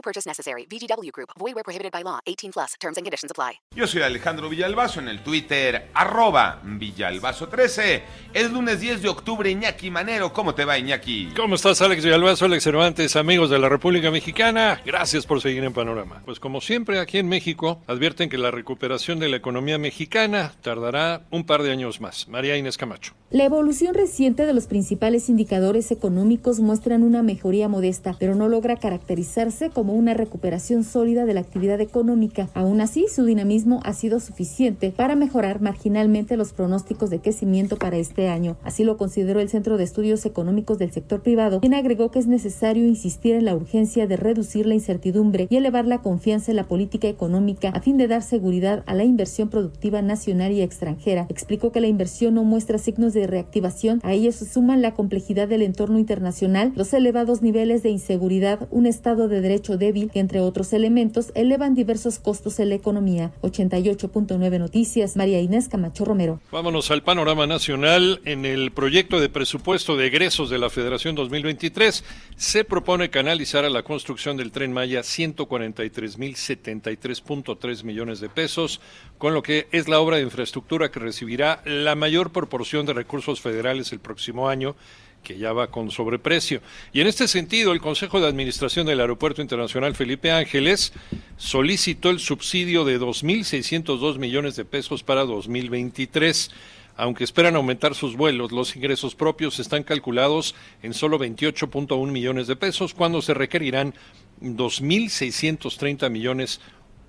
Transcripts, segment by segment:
No purchase necessary. VGW Group. Void where prohibited by law. 18 plus. Terms and conditions apply. Yo soy Alejandro Villalbazo en el Twitter, arroba Villalbazo13. Es lunes 10 de octubre, Iñaki Manero. ¿Cómo te va, Iñaki? ¿Cómo estás, Alex Villalbazo, Alex Cervantes, amigos de la República Mexicana? Gracias por seguir en Panorama. Pues como siempre, aquí en México, advierten que la recuperación de la economía mexicana tardará un par de años más. María Inés Camacho. La evolución reciente de los principales indicadores económicos muestran una mejoría modesta, pero no logra caracterizarse como una recuperación sólida de la actividad económica. Aún así, su dinamismo ha sido suficiente para mejorar marginalmente los pronósticos de crecimiento para este año. Así lo consideró el Centro de Estudios Económicos del Sector Privado, quien agregó que es necesario insistir en la urgencia de reducir la incertidumbre y elevar la confianza en la política económica a fin de dar seguridad a la inversión productiva nacional y extranjera. Explicó que la inversión no muestra signos de reactivación. A ello se suman la complejidad del entorno internacional, los elevados niveles de inseguridad, un estado de derecho débil que, entre otros elementos, elevan diversos costos en la economía. 88.9 Noticias, María Inés Camacho Romero. Vámonos al panorama nacional. En el proyecto de presupuesto de egresos de la Federación 2023 se propone canalizar a la construcción del tren Maya 143.073.3 millones de pesos, con lo que es la obra de infraestructura que recibirá la mayor proporción de recursos federales el próximo año que ya va con sobreprecio. Y en este sentido, el Consejo de Administración del Aeropuerto Internacional Felipe Ángeles solicitó el subsidio de 2.602 millones de pesos para 2023. Aunque esperan aumentar sus vuelos, los ingresos propios están calculados en solo 28.1 millones de pesos, cuando se requerirán 2.630 millones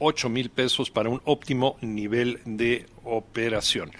8 mil pesos para un óptimo nivel de operación.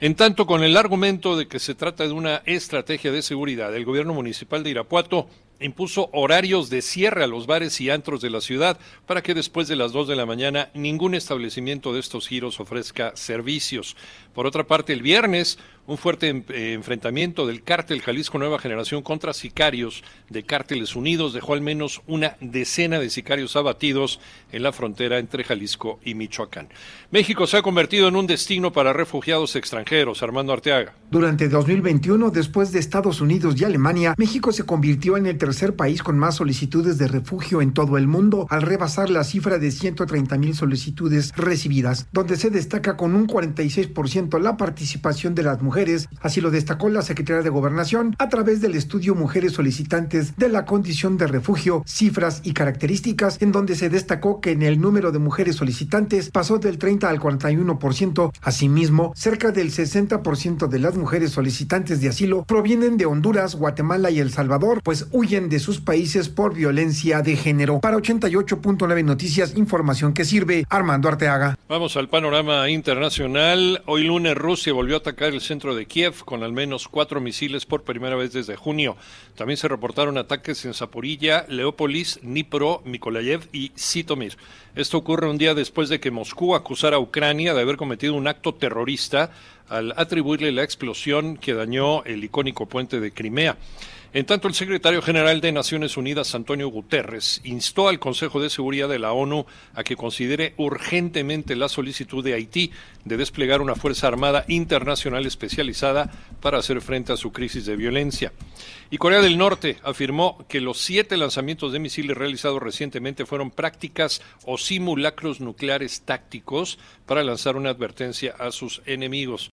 En tanto, con el argumento de que se trata de una estrategia de seguridad, el gobierno municipal de Irapuato impuso horarios de cierre a los bares y antros de la ciudad para que después de las 2 de la mañana ningún establecimiento de estos giros ofrezca servicios. Por otra parte, el viernes, un fuerte eh, enfrentamiento del cártel Jalisco Nueva Generación contra sicarios de Cárteles Unidos dejó al menos una decena de sicarios abatidos en la frontera entre Jalisco y Michoacán. México se ha convertido en un destino para refugiados extranjeros. Armando Arteaga. Durante 2021, después de Estados Unidos y Alemania, México se convirtió en el tercer país con más solicitudes de refugio en todo el mundo, al rebasar la cifra de 130 mil solicitudes recibidas, donde se destaca con un 46% la participación de las mujeres, así lo destacó la Secretaría de Gobernación a través del estudio Mujeres Solicitantes de la Condición de Refugio, Cifras y Características, en donde se destacó que en el número de mujeres solicitantes pasó del 30 al 41%. Asimismo, cerca del 60% de las mujeres solicitantes de asilo provienen de Honduras, Guatemala y El Salvador, pues huyen de sus países por violencia de género. Para 88.9 Noticias, información que sirve Armando Arteaga. Vamos al panorama internacional. Hoy lunes Rusia volvió a atacar el de Kiev con al menos cuatro misiles por primera vez desde junio. También se reportaron ataques en Zaporilla, Leópolis, Dnipro, Mikolayev y Sitomir. Esto ocurre un día después de que Moscú acusara a Ucrania de haber cometido un acto terrorista al atribuirle la explosión que dañó el icónico puente de Crimea. En tanto, el secretario general de Naciones Unidas, Antonio Guterres, instó al Consejo de Seguridad de la ONU a que considere urgentemente la solicitud de Haití de desplegar una Fuerza Armada Internacional especializada para hacer frente a su crisis de violencia. Y Corea del Norte afirmó que los siete lanzamientos de misiles realizados recientemente fueron prácticas o simulacros nucleares tácticos para lanzar una advertencia a sus enemigos.